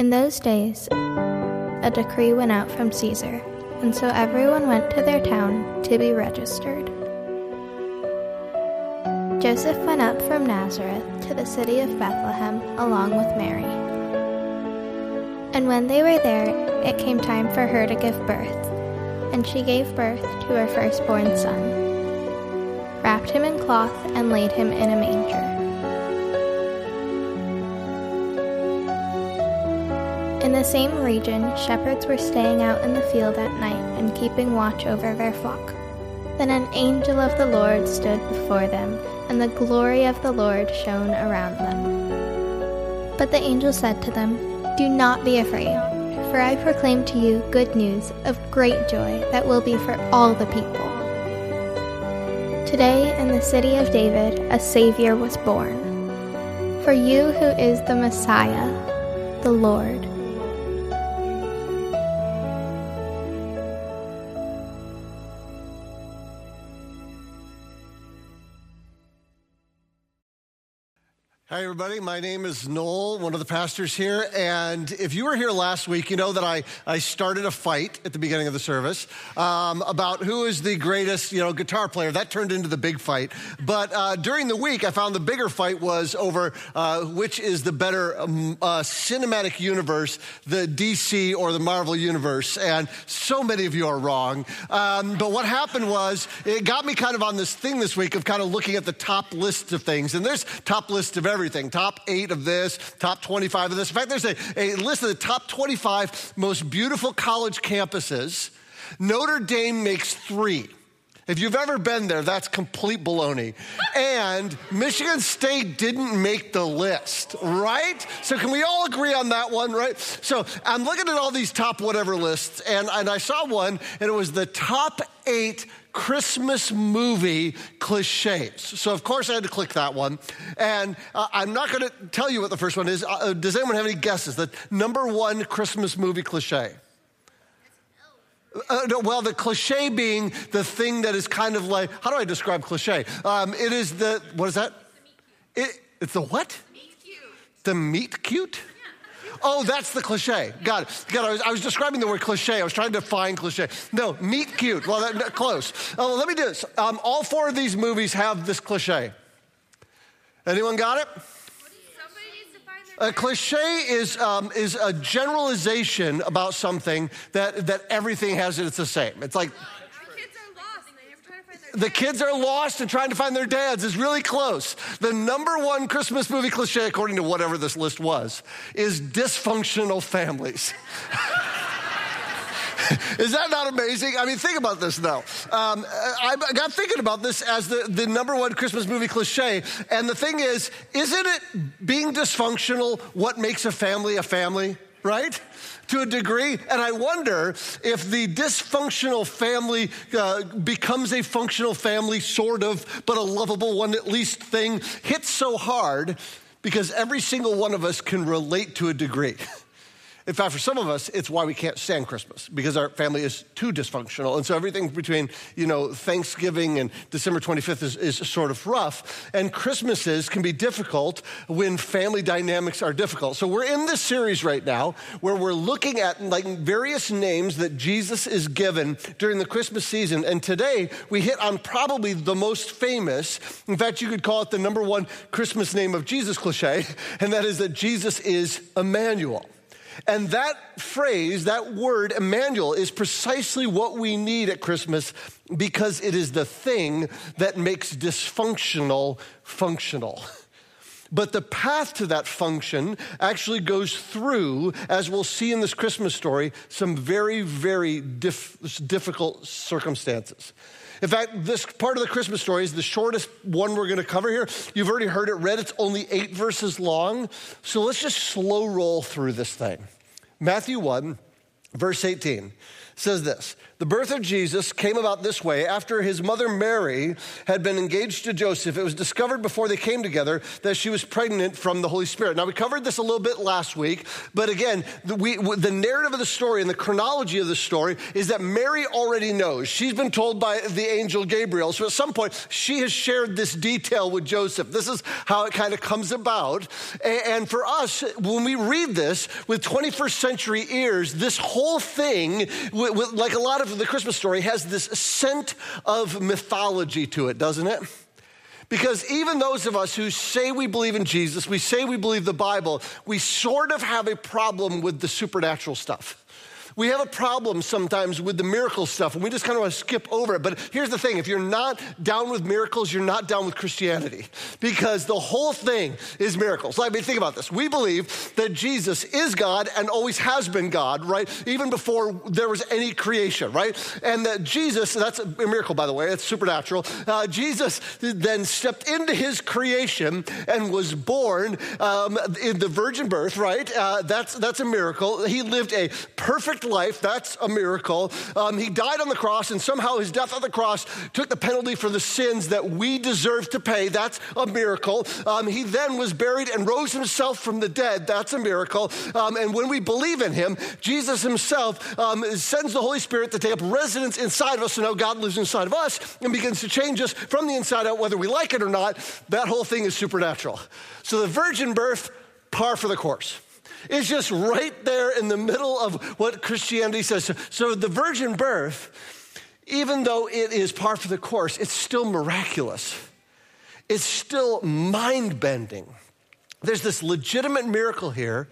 In those days, a decree went out from Caesar, and so everyone went to their town to be registered. Joseph went up from Nazareth to the city of Bethlehem along with Mary. And when they were there, it came time for her to give birth, and she gave birth to her firstborn son, wrapped him in cloth, and laid him in a manger. In the same region, shepherds were staying out in the field at night and keeping watch over their flock. Then an angel of the Lord stood before them, and the glory of the Lord shone around them. But the angel said to them, Do not be afraid, for I proclaim to you good news of great joy that will be for all the people. Today in the city of David a Savior was born. For you who is the Messiah, the Lord. Hi, everybody. My name is Noel, one of the pastors here. And if you were here last week, you know that I, I started a fight at the beginning of the service um, about who is the greatest, you know, guitar player. That turned into the big fight. But uh, during the week, I found the bigger fight was over uh, which is the better um, uh, cinematic universe, the DC or the Marvel universe. And so many of you are wrong. Um, but what happened was it got me kind of on this thing this week of kind of looking at the top list of things. And there's top list of everything everything top eight of this, top 25 of this. In fact, there's a, a list of the top 25 most beautiful college campuses. Notre Dame makes three. If you've ever been there, that's complete baloney. And Michigan State didn't make the list, right? So can we all agree on that one, right? So I'm looking at all these top whatever lists, and, and I saw one, and it was the top eight Christmas movie cliches. So, of course, I had to click that one. And uh, I'm not going to tell you what the first one is. Uh, does anyone have any guesses? The number one Christmas movie cliche? Uh, no, well, the cliche being the thing that is kind of like, how do I describe cliche? Um, it is the, what is that? It, it's the what? Meet. The meet cute? Oh, that's the cliche. God, God, I, was, I was describing the word cliche. I was trying to find cliche. No, meet cute. Well, that, close. Oh, let me do this. Um, all four of these movies have this cliche. Anyone got it? A cliche is, um, is a generalization about something that, that everything has it, it's the same. It's like the kids are lost and trying to find their dads is really close. The number one Christmas movie cliche, according to whatever this list was, is dysfunctional families. Is that not amazing? I mean, think about this though. Um, I got thinking about this as the, the number one Christmas movie cliche. And the thing is, isn't it being dysfunctional what makes a family a family, right? To a degree. And I wonder if the dysfunctional family uh, becomes a functional family, sort of, but a lovable one at least thing, hits so hard because every single one of us can relate to a degree. In fact, for some of us, it's why we can't stand Christmas because our family is too dysfunctional. And so everything between, you know, Thanksgiving and December 25th is, is sort of rough. And Christmases can be difficult when family dynamics are difficult. So we're in this series right now where we're looking at like various names that Jesus is given during the Christmas season. And today we hit on probably the most famous. In fact, you could call it the number one Christmas name of Jesus cliche, and that is that Jesus is Immanuel. And that phrase, that word, Immanuel, is precisely what we need at Christmas because it is the thing that makes dysfunctional functional. But the path to that function actually goes through, as we'll see in this Christmas story, some very, very difficult circumstances. In fact, this part of the Christmas story is the shortest one we're going to cover here. You've already heard it read, it's only eight verses long. So let's just slow roll through this thing. Matthew 1, verse 18 says this The birth of Jesus came about this way. After his mother Mary had been engaged to Joseph, it was discovered before they came together that she was pregnant from the Holy Spirit. Now, we covered this a little bit last week, but again, the, we, the narrative of the story and the chronology of the story is that Mary already knows. She's been told by the angel Gabriel. So at some point, she has shared this detail with Joseph. This is how it kind of comes about. And for us, when we read this with 21st century ears, this whole thing, with, like a lot of the Christmas story, has this scent of mythology to it, doesn't it? Because even those of us who say we believe in Jesus, we say we believe the Bible, we sort of have a problem with the supernatural stuff. We have a problem sometimes with the miracle stuff, and we just kind of want to skip over it. But here's the thing if you're not down with miracles, you're not down with Christianity because the whole thing is miracles. I mean, think about this. We believe that Jesus is God and always has been God, right? Even before there was any creation, right? And that Jesus, that's a miracle, by the way, it's supernatural. Uh, Jesus then stepped into his creation and was born um, in the virgin birth, right? Uh, that's, that's a miracle. He lived a perfect life. That's a miracle. Um, he died on the cross, and somehow his death on the cross took the penalty for the sins that we deserve to pay. That's a miracle. Um, he then was buried and rose himself from the dead. That's a miracle. Um, and when we believe in him, Jesus himself um, sends the Holy Spirit to take up residence inside of us. So now God lives inside of us and begins to change us from the inside out, whether we like it or not. That whole thing is supernatural. So the virgin birth, par for the course. It's just right there in the middle of what Christianity says. So the virgin birth, even though it is par for the course, it's still miraculous. It's still mind bending. There's this legitimate miracle here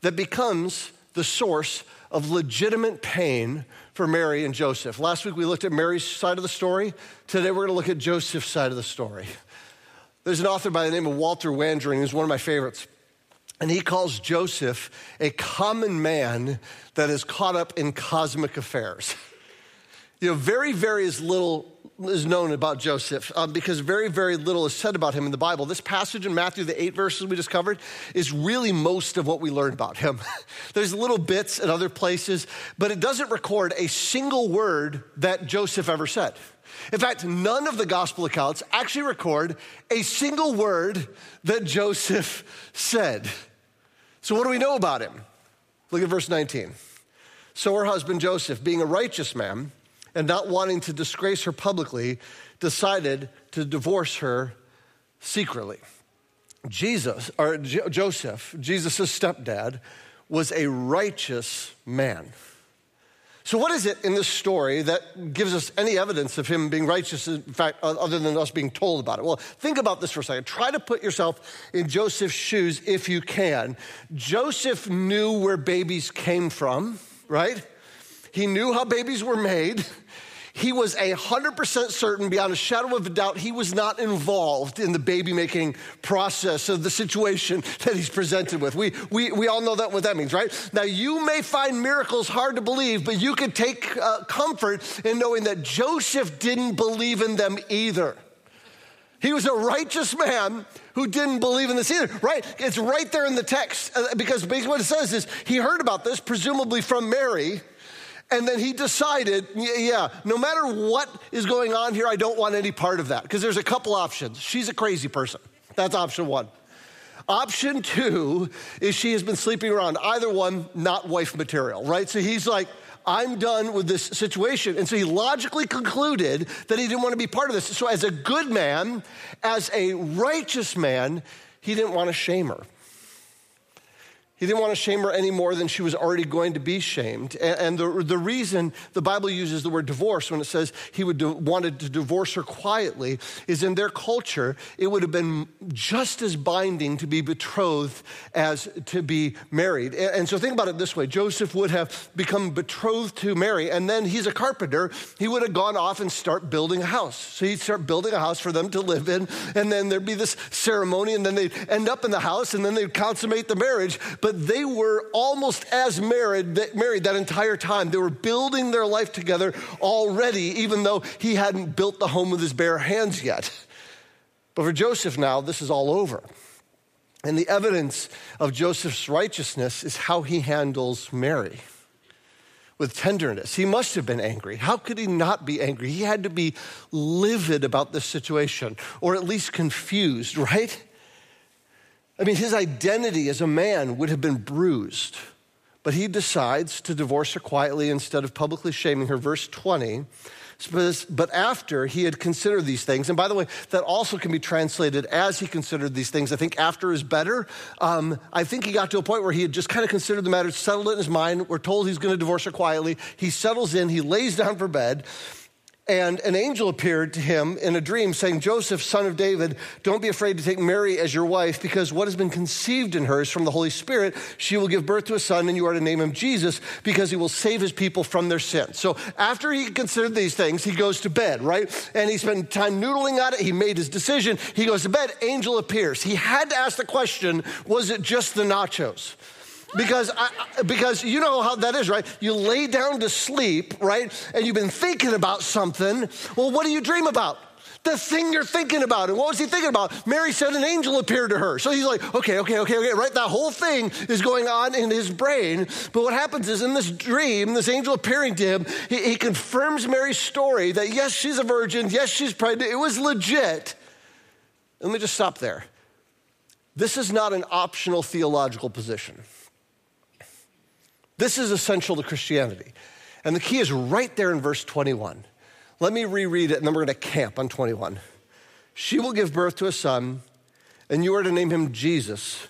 that becomes the source of legitimate pain for Mary and Joseph. Last week we looked at Mary's side of the story. Today we're going to look at Joseph's side of the story. There's an author by the name of Walter Wangerin who's one of my favorites. And he calls Joseph a common man that is caught up in cosmic affairs. You know, very, very little is known about Joseph um, because very, very little is said about him in the Bible. This passage in Matthew, the eight verses we just covered, is really most of what we learn about him. There's little bits in other places, but it doesn't record a single word that Joseph ever said. In fact, none of the gospel accounts actually record a single word that Joseph said. So, what do we know about him? Look at verse 19. So, her husband Joseph, being a righteous man and not wanting to disgrace her publicly, decided to divorce her secretly. Jesus, or Joseph, Jesus' stepdad, was a righteous man. So, what is it in this story that gives us any evidence of him being righteous, in fact, other than us being told about it? Well, think about this for a second. Try to put yourself in Joseph's shoes if you can. Joseph knew where babies came from, right? He knew how babies were made. He was a 100% certain, beyond a shadow of a doubt, he was not involved in the baby making process of the situation that he's presented with. We, we, we all know that what that means, right? Now, you may find miracles hard to believe, but you can take uh, comfort in knowing that Joseph didn't believe in them either. He was a righteous man who didn't believe in this either, right? It's right there in the text uh, because basically what it says is he heard about this, presumably from Mary and then he decided, yeah, no matter what is going on here, I don't want any part of that. Because there's a couple options. She's a crazy person. That's option one. Option two is she has been sleeping around. Either one, not wife material, right? So he's like, I'm done with this situation. And so he logically concluded that he didn't want to be part of this. So, as a good man, as a righteous man, he didn't want to shame her. He didn't want to shame her any more than she was already going to be shamed. And, the, the reason the Bible uses the word divorce when it says he would wanted to divorce her quietly is in their culture, it would have been just as binding to be betrothed as to be married. And, so think about it this way Joseph would have become betrothed to Mary, and then he's a carpenter. He would have gone off and start building a house. So he'd start building a house for them to live in, and then there'd be this ceremony, and then they'd end up in the house, and then they'd consummate the marriage. But but they were almost as married, married that entire time. They were building their life together already, even though he hadn't built the home with his bare hands yet. But for Joseph now, this is all over. And the evidence of Joseph's righteousness is how he handles Mary with tenderness. He must have been angry. How could he not be angry? He had to be livid about this situation, or at least confused, right? I mean, his identity as a man would have been bruised. But he decides to divorce her quietly instead of publicly shaming her. Verse 20 but after he had considered these things, and by the way, that also can be translated as he considered these things. I think after is better. Um, I think he got to a point where he had just kind of considered the matter, settled it in his mind. We're told he's going to divorce her quietly. He settles in, he lays down for bed. And an angel appeared to him in a dream saying, Joseph, son of David, don't be afraid to take Mary as your wife because what has been conceived in her is from the Holy Spirit. She will give birth to a son and you are to name him Jesus because he will save his people from their sins. So after he considered these things, he goes to bed, right? And he spent time noodling on it. He made his decision. He goes to bed. Angel appears. He had to ask the question, was it just the nachos? Because, I, because you know how that is, right? You lay down to sleep, right? And you've been thinking about something. Well, what do you dream about? The thing you're thinking about. And what was he thinking about? Mary said an angel appeared to her. So he's like, okay, okay, okay, okay, right? That whole thing is going on in his brain. But what happens is in this dream, this angel appearing to him, he, he confirms Mary's story that yes, she's a virgin. Yes, she's pregnant. It was legit. Let me just stop there. This is not an optional theological position. This is essential to Christianity. And the key is right there in verse 21. Let me reread it, and then we're going to camp on 21. She will give birth to a son, and you are to name him Jesus,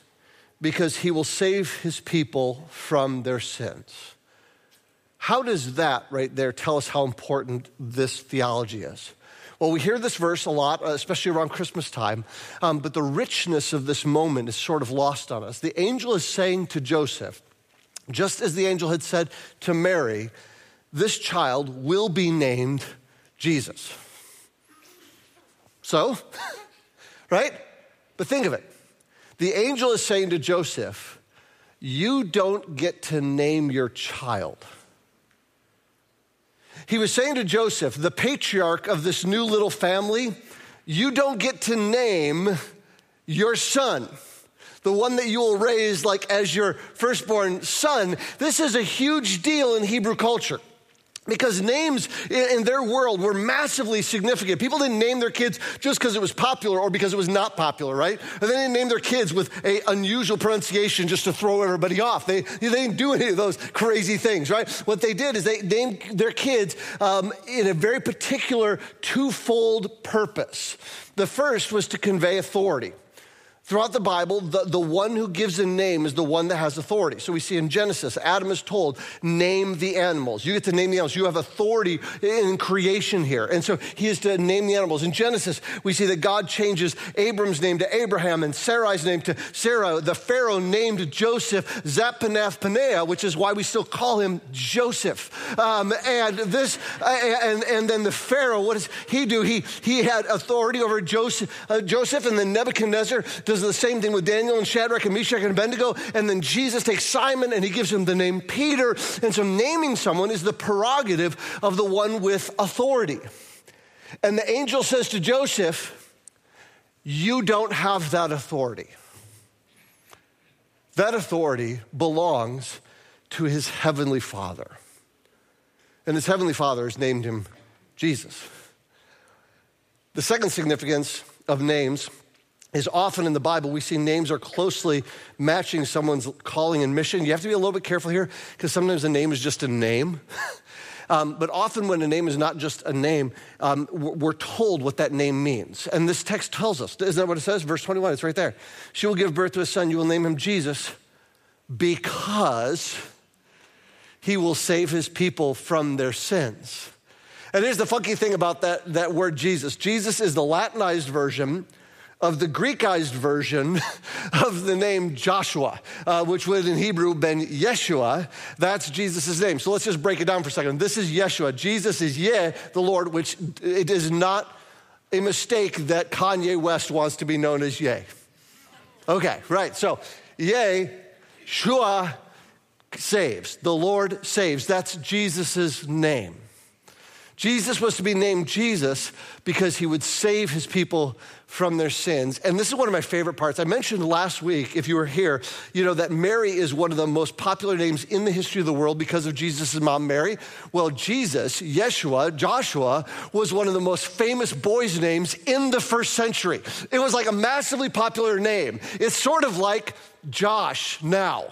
because he will save his people from their sins. How does that right there tell us how important this theology is? Well, we hear this verse a lot, especially around Christmas time, um, but the richness of this moment is sort of lost on us. The angel is saying to Joseph, just as the angel had said to Mary, this child will be named Jesus. So, right? But think of it. The angel is saying to Joseph, You don't get to name your child. He was saying to Joseph, the patriarch of this new little family, You don't get to name your son the one that you will raise like as your firstborn son. This is a huge deal in Hebrew culture. Because names in their world were massively significant. People didn't name their kids just because it was popular or because it was not popular, right? And they didn't name their kids with a unusual pronunciation just to throw everybody off. They, they didn't do any of those crazy things, right? What they did is they named their kids um, in a very particular twofold purpose. The first was to convey authority. Throughout the Bible, the, the one who gives a name is the one that has authority. So we see in Genesis, Adam is told, name the animals. You get to name the animals. You have authority in creation here. And so he is to name the animals. In Genesis, we see that God changes Abram's name to Abraham and Sarai's name to Sarah. The Pharaoh named Joseph Zaphenath Paneah, which is why we still call him Joseph. Um, and this, and, and then the Pharaoh, what does he do? He, he had authority over Joseph, uh, Joseph and then Nebuchadnezzar does the same thing with Daniel and Shadrach and Meshach and Abednego. And then Jesus takes Simon and he gives him the name Peter. And so naming someone is the prerogative of the one with authority. And the angel says to Joseph, You don't have that authority. That authority belongs to his heavenly Father. And his heavenly Father has named him Jesus. The second significance of names is often in the Bible, we see names are closely matching someone's calling and mission. You have to be a little bit careful here because sometimes a name is just a name. um, but often, when a name is not just a name, um, we're told what that name means. And this text tells us. Isn't that what it says? Verse 21, it's right there. She will give birth to a son. You will name him Jesus because he will save his people from their sins. And here's the funky thing about that, that word Jesus Jesus is the Latinized version of the Greekized version of the name Joshua, uh, which would in Hebrew been Yeshua. That's Jesus' name. So let's just break it down for a second. This is Yeshua. Jesus is Yeh, the Lord, which it is not a mistake that Kanye West wants to be known as Yeh. Okay, right. So Yeh, Shua saves. The Lord saves. That's Jesus' name. Jesus was to be named Jesus because he would save his people from their sins. And this is one of my favorite parts. I mentioned last week, if you were here, you know, that Mary is one of the most popular names in the history of the world because of Jesus' mom, Mary. Well, Jesus, Yeshua, Joshua, was one of the most famous boys' names in the first century. It was like a massively popular name. It's sort of like Josh now,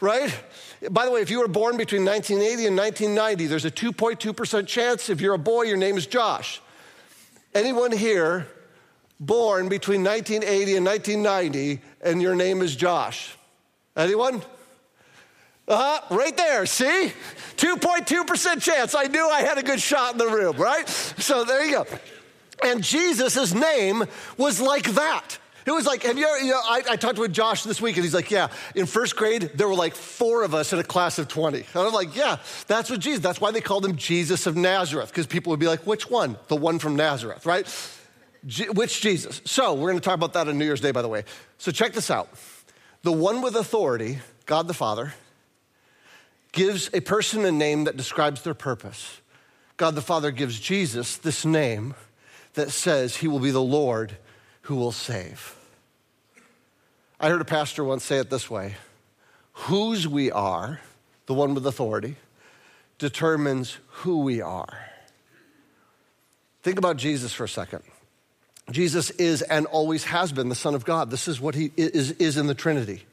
right? By the way, if you were born between 1980 and 1990, there's a 2.2% chance if you're a boy, your name is Josh. Anyone here born between 1980 and 1990 and your name is Josh? Anyone? Uh huh, right there, see? 2.2% chance. I knew I had a good shot in the room, right? So there you go. And Jesus' name was like that. It was like, have you ever, know, I, I, talked with Josh this week and he's like, yeah, in first grade, there were like four of us in a class of 20. And I'm like, yeah, that's what Jesus, that's why they called him Jesus of Nazareth, because people would be like, which one? The one from Nazareth, right? Which Jesus? So we're going to talk about that on New Year's Day, by the way. So check this out. The one with authority, God the Father, gives a person a name that describes their purpose. God the Father gives Jesus this name that says he will be the Lord who will save. I heard a pastor once say it this way Whose we are, the one with authority, determines who we are. Think about Jesus for a second. Jesus is and always has been the Son of God. This is what he is, is in the Trinity.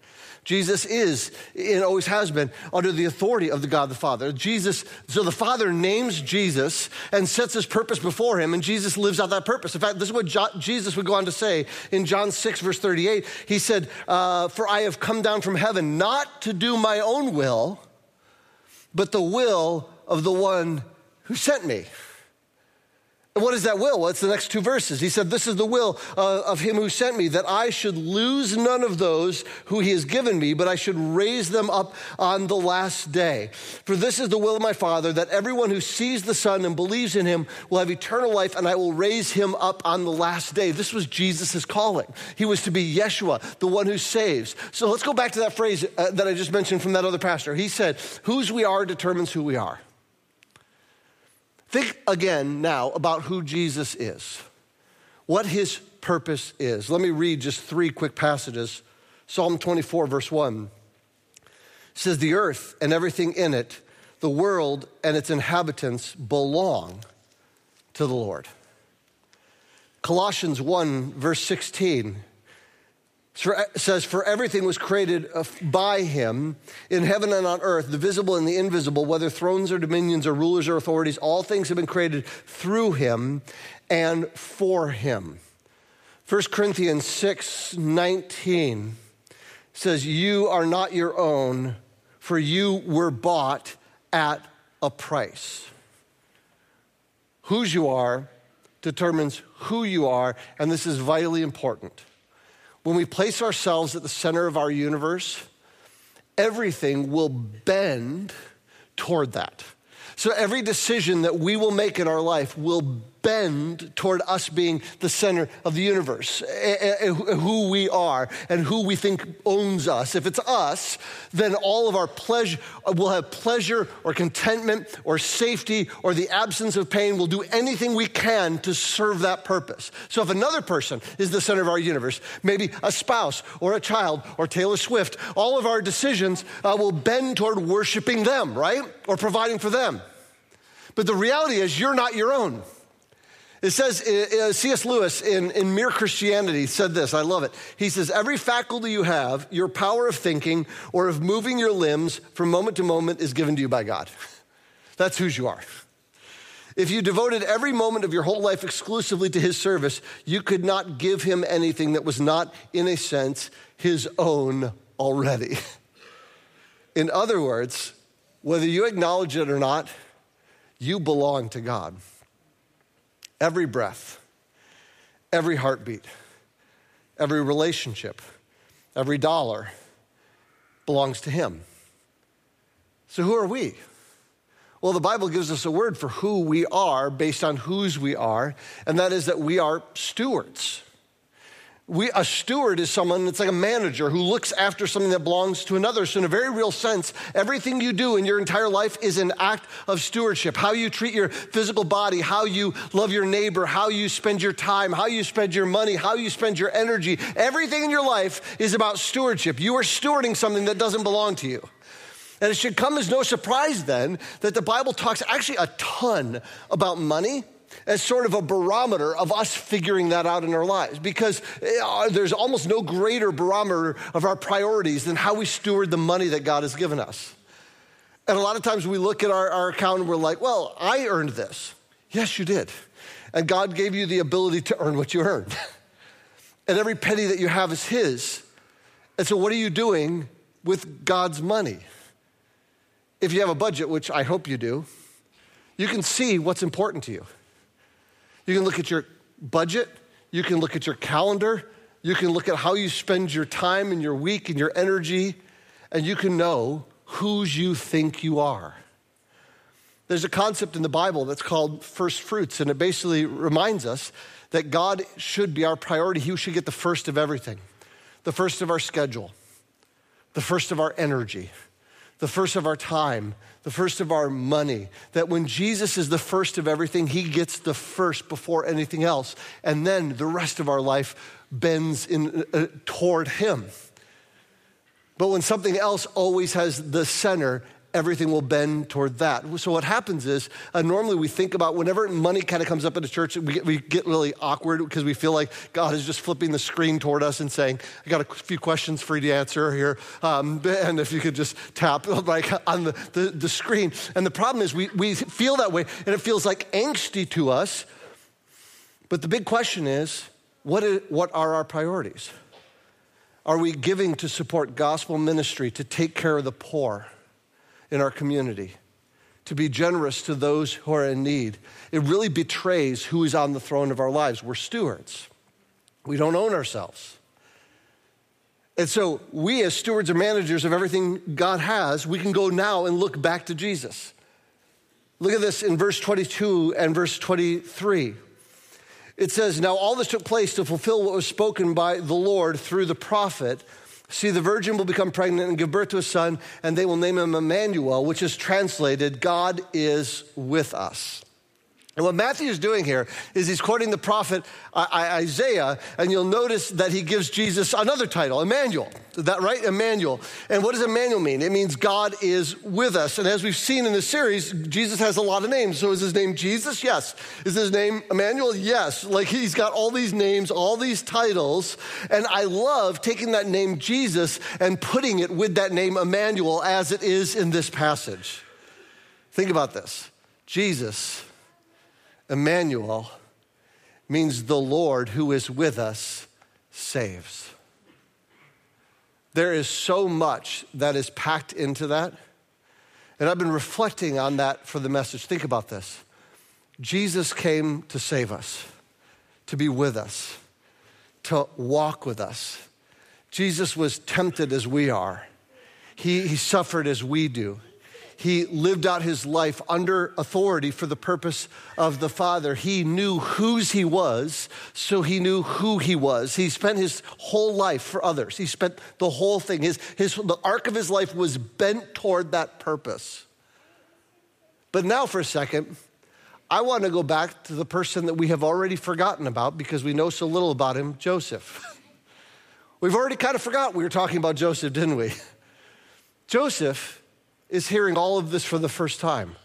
Jesus is and always has been under the authority of the God the Father. Jesus, so the Father names Jesus and sets his purpose before him, and Jesus lives out that purpose. In fact, this is what jo- Jesus would go on to say in John 6, verse 38. He said, uh, For I have come down from heaven not to do my own will, but the will of the one who sent me. What is that will? Well, it's the next two verses. He said, This is the will uh, of him who sent me, that I should lose none of those who he has given me, but I should raise them up on the last day. For this is the will of my Father, that everyone who sees the Son and believes in him will have eternal life, and I will raise him up on the last day. This was Jesus' calling. He was to be Yeshua, the one who saves. So let's go back to that phrase uh, that I just mentioned from that other pastor. He said, Whose we are determines who we are. Think again now about who Jesus is, what his purpose is. Let me read just three quick passages. Psalm 24, verse 1 says, The earth and everything in it, the world and its inhabitants belong to the Lord. Colossians 1, verse 16 says, For everything was created uh, by him in heaven and on earth, the visible and the invisible, whether thrones or dominions or rulers or authorities, all things have been created through him and for him. 1 Corinthians 6 19 says, You are not your own, for you were bought at a price. Whose you are determines who you are, and this is vitally important. When we place ourselves at the center of our universe, everything will bend toward that. So every decision that we will make in our life will bend toward us being the center of the universe, who we are and who we think owns us. If it's us, then all of our pleasure, will have pleasure or contentment or safety or the absence of pain. We'll do anything we can to serve that purpose. So if another person is the center of our universe, maybe a spouse or a child or Taylor Swift, all of our decisions uh, will bend toward worshiping them, right? Or providing for them. But the reality is, you're not your own. It says, uh, uh C.S. Lewis in, in Mere Christianity said this, I love it. He says, Every faculty you have, your power of thinking or of moving your limbs from moment to moment is given to you by God. That's whose you are. If you devoted every moment of your whole life exclusively to his service, you could not give him anything that was not, in a sense, his own already. In other words, whether you acknowledge it or not, you belong to God every breath, every heartbeat, every relationship, every dollar belongs to Him. So, who are we? Well, the Bible gives us a word for who we are based on whose we are, and that is that we are stewards. We, a steward is someone that's like a manager who looks after something that belongs to another. So, in a very real sense, everything you do in your entire life is an act of stewardship. How you treat your physical body, how you love your neighbor, how you spend your time, how you spend your money, how you spend your energy. Everything in your life is about stewardship. You are stewarding something that doesn't belong to you. And it should come as no surprise then that the Bible talks actually a ton about money as sort of a barometer of us figuring that out in our lives because uh, there's almost no greater barometer of our priorities than how we steward the money that God has given us. And a lot of times we look at our, our account and we're like, well, I earned this. Yes, you did. And God gave you the ability to earn what you earned. and every penny that you have is His. And so, what are you doing with God's money? If you have a budget, which I hope you do, you can see what's important to you. You can look at your budget, you can look at your calendar, you can look at how you spend your time and your week and your energy, and you can know whose you think you are. There's a concept in the Bible that's called first fruits, and it basically reminds us that God should be our priority. He should get the first of everything. The first of our schedule, the first of our energy, the first of our time, the first of our money. That when Jesus is the first of everything, he gets the first before anything else. And then the rest of our life bends in, uh, toward him. But when something else always has the center, everything will bend toward that. So what happens is, uh, normally we think about whenever money kind of comes up in the church, we get, we get really awkward because we feel like God is just flipping the screen toward us and saying, "I got a few questions for you to answer here," um, and if you could just tap like on the, the, the screen. And the problem is, we we feel that way, and it feels like angsty to us. But the big question is, what, is, what are our priorities? Are we giving to support gospel ministry, to take care of the poor? In our community, to be generous to those who are in need. It really betrays who is on the throne of our lives. We're stewards, we don't own ourselves. And so, we as stewards or managers of everything God has, we can go now and look back to Jesus. Look at this in verse 22 and verse 23. It says, Now all this took place to fulfill what was spoken by the Lord through the prophet. See, the virgin will become pregnant and give birth to a son, and they will name him Immanuel, which is translated, God is with us. And what Matthew is doing here is he's quoting the prophet Isaiah, and you'll notice that he gives Jesus another title, Immanuel. Is that right? Immanuel. And what does Immanuel mean? It means God is with us. And as we've seen in the series, Jesus has a lot of names. So is his name Jesus? Yes. Is his name Immanuel? Yes. Like he's got all these names, all these titles. And I love taking that name Jesus and putting it with that name Immanuel as it is in this passage. Think about this Jesus Immanuel means the Lord who is with us saves. There is so much that is packed into that. And I've been reflecting on that for the message. Think about this Jesus came to save us, to be with us, to walk with us. Jesus was tempted as we are, he, he suffered as we do. He lived out his life under authority for the purpose of the Father. He knew whose he was, so he knew who he was. He spent his whole life for others. He spent the whole thing. His, his, the arc of his life was bent toward that purpose. But now, for a second, I want to go back to the person that we have already forgotten about because we know so little about him Joseph. We've already kind of forgot we were talking about Joseph, didn't we? Joseph is hearing all of this for the first time.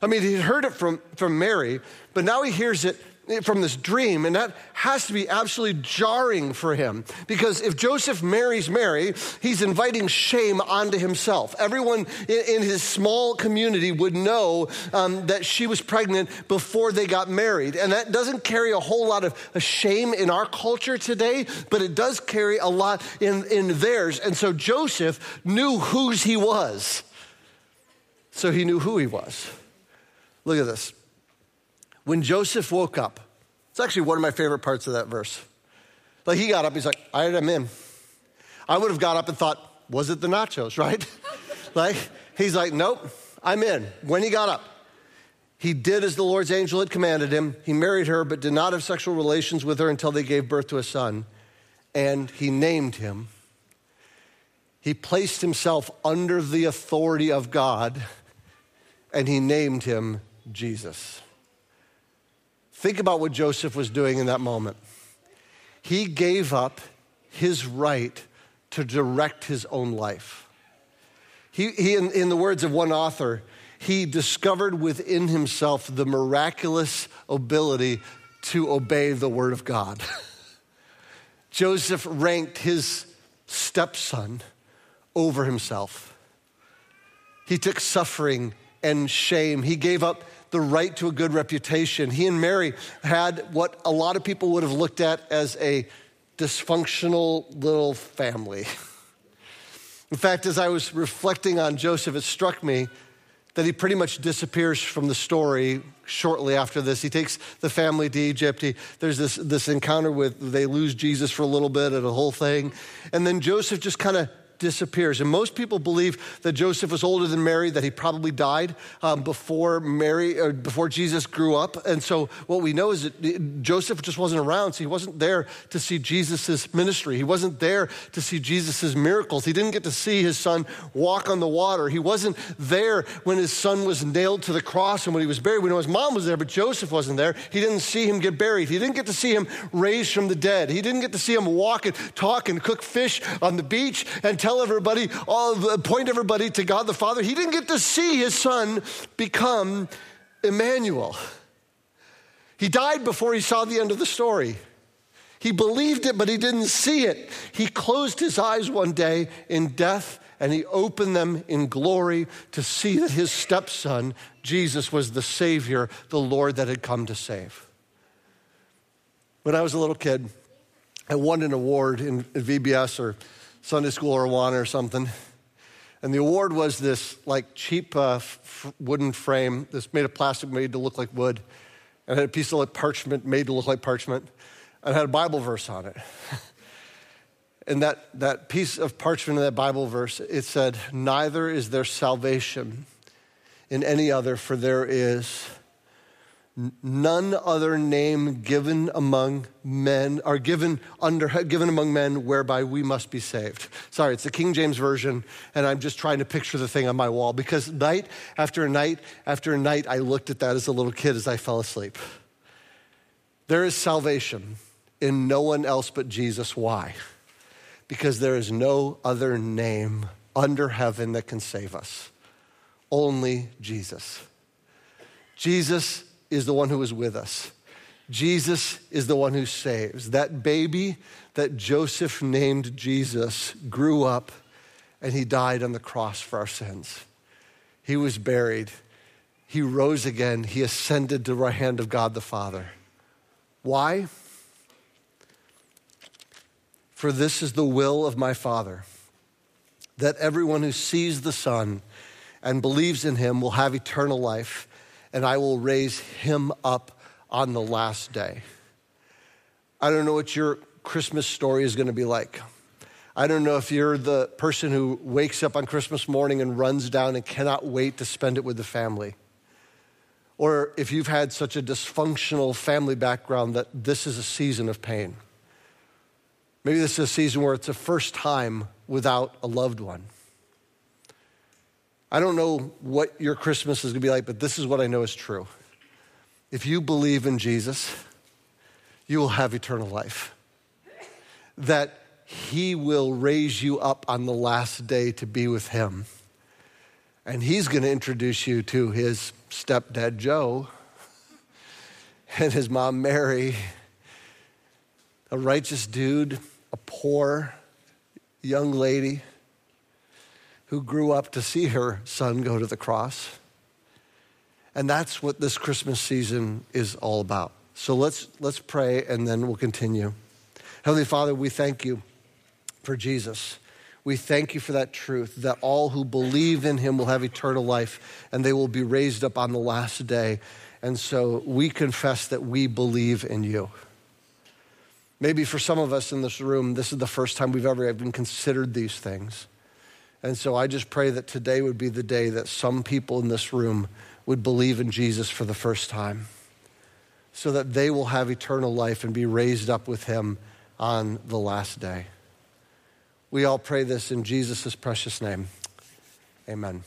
I mean, he'd heard it from, from Mary, but now he hears it from this dream, and that has to be absolutely jarring for him. Because if Joseph marries Mary, he's inviting shame onto himself. Everyone in, his small community would know um, that she was pregnant before they got married. And that doesn't carry a whole lot of shame in our culture today, but it does carry a lot in, in theirs. And so Joseph knew whose he was. So he knew who he was. Look at this. When Joseph woke up, it's actually one of my favorite parts of that verse. Like he got up, he's like, I'm in. I would have got up and thought, was it the nachos, right? like, he's like, nope, I'm in. When he got up, he did as the Lord's angel had commanded him. He married her, but did not have sexual relations with her until they gave birth to a son. and he named him. He placed himself under the authority of God and he named him Jesus. Think about what Joseph was doing in that moment. He gave up his right to direct his own life. He, he in, in the words of one author, he discovered within himself the miraculous ability to obey the word of God. Joseph ranked his stepson over himself. He took suffering and shame. He gave up the right to a good reputation. He and Mary had what a lot of people would have looked at as a dysfunctional little family. In fact, as I was reflecting on Joseph, it struck me that he pretty much disappears from the story shortly after this. He takes the family to Egypt. He, there's this, this encounter with, they lose Jesus for a little bit and a whole thing. And then Joseph just kind of disappears. And most people believe that Joseph was older than Mary, that he probably died um, before Mary or before Jesus grew up. And so what we know is that Joseph just wasn't around, so he wasn't there to see Jesus' ministry. He wasn't there to see Jesus' miracles. He didn't get to see his son walk on the water. He wasn't there when his son was nailed to the cross and when he was buried. We know his mom was there, but Joseph wasn't there. He didn't see him get buried. He didn't get to see him raised from the dead. He didn't get to see him walk and talk and cook fish on the beach and tell everybody, all, point everybody to God the Father. He didn't get to see his son become Immanuel. He died before he saw the end of the story. He believed it, but he didn't see it. He closed his eyes one day in death and he opened them in glory to see that his stepson, Jesus, was the Savior, the Lord that had come to save. When I was a little kid, I won an award in VBS or Sunday school or Awana or something. And the award was this like cheap uh, f- wooden frame that's made of plastic made to look like wood. And had a piece of like parchment made to look like parchment. And had a Bible verse on it. and that, that piece of parchment in that Bible verse, it said, Neither is there salvation in any other, for there is none other name given among men are given under given among men whereby we must be saved. Sorry it's the king james version and i'm just trying to picture the thing on my wall because night after night after night i looked at that as a little kid as i fell asleep. There is salvation in no one else but jesus. Why? Because there is no other name under heaven that can save us. Only jesus. Jesus is the one who is with us. Jesus is the one who saves. That baby that Joseph named Jesus grew up and he died on the cross for our sins. He was buried. He rose again. He ascended to the right hand of God the Father. Why? For this is the will of my Father, that everyone who sees the Son and believes in him will have eternal life and I will raise him up on the last day. I don't know what your Christmas story is going to be like. I don't know if you're the person who wakes up on Christmas morning and runs down and cannot wait to spend it with the family. Or if you've had such a dysfunctional family background that this is a season of pain. Maybe this is a season where it's a first time without a loved one. I don't know what your Christmas is going to be like, but this is what I know is true. If you believe in Jesus, you will have eternal life. That he will raise you up on the last day to be with him. And he's going to introduce you to his stepdad, Joe, and his mom, Mary, a righteous dude, a poor young lady who grew up to see her son go to the cross. And that's what this Christmas season is all about. So let's, let's pray and then we'll continue. Heavenly Father, we thank you for Jesus. We thank you for that truth that all who believe in him will have eternal life and they will be raised up on the last day. And so we confess that we believe in you. Maybe for some of us in this room, this is the first time we've ever even considered these things. And so I just pray that today would be the day that some people in this room would believe in Jesus for the first time so that they will have eternal life and be raised up with him on the last day. We all pray this in Jesus' precious name. Amen.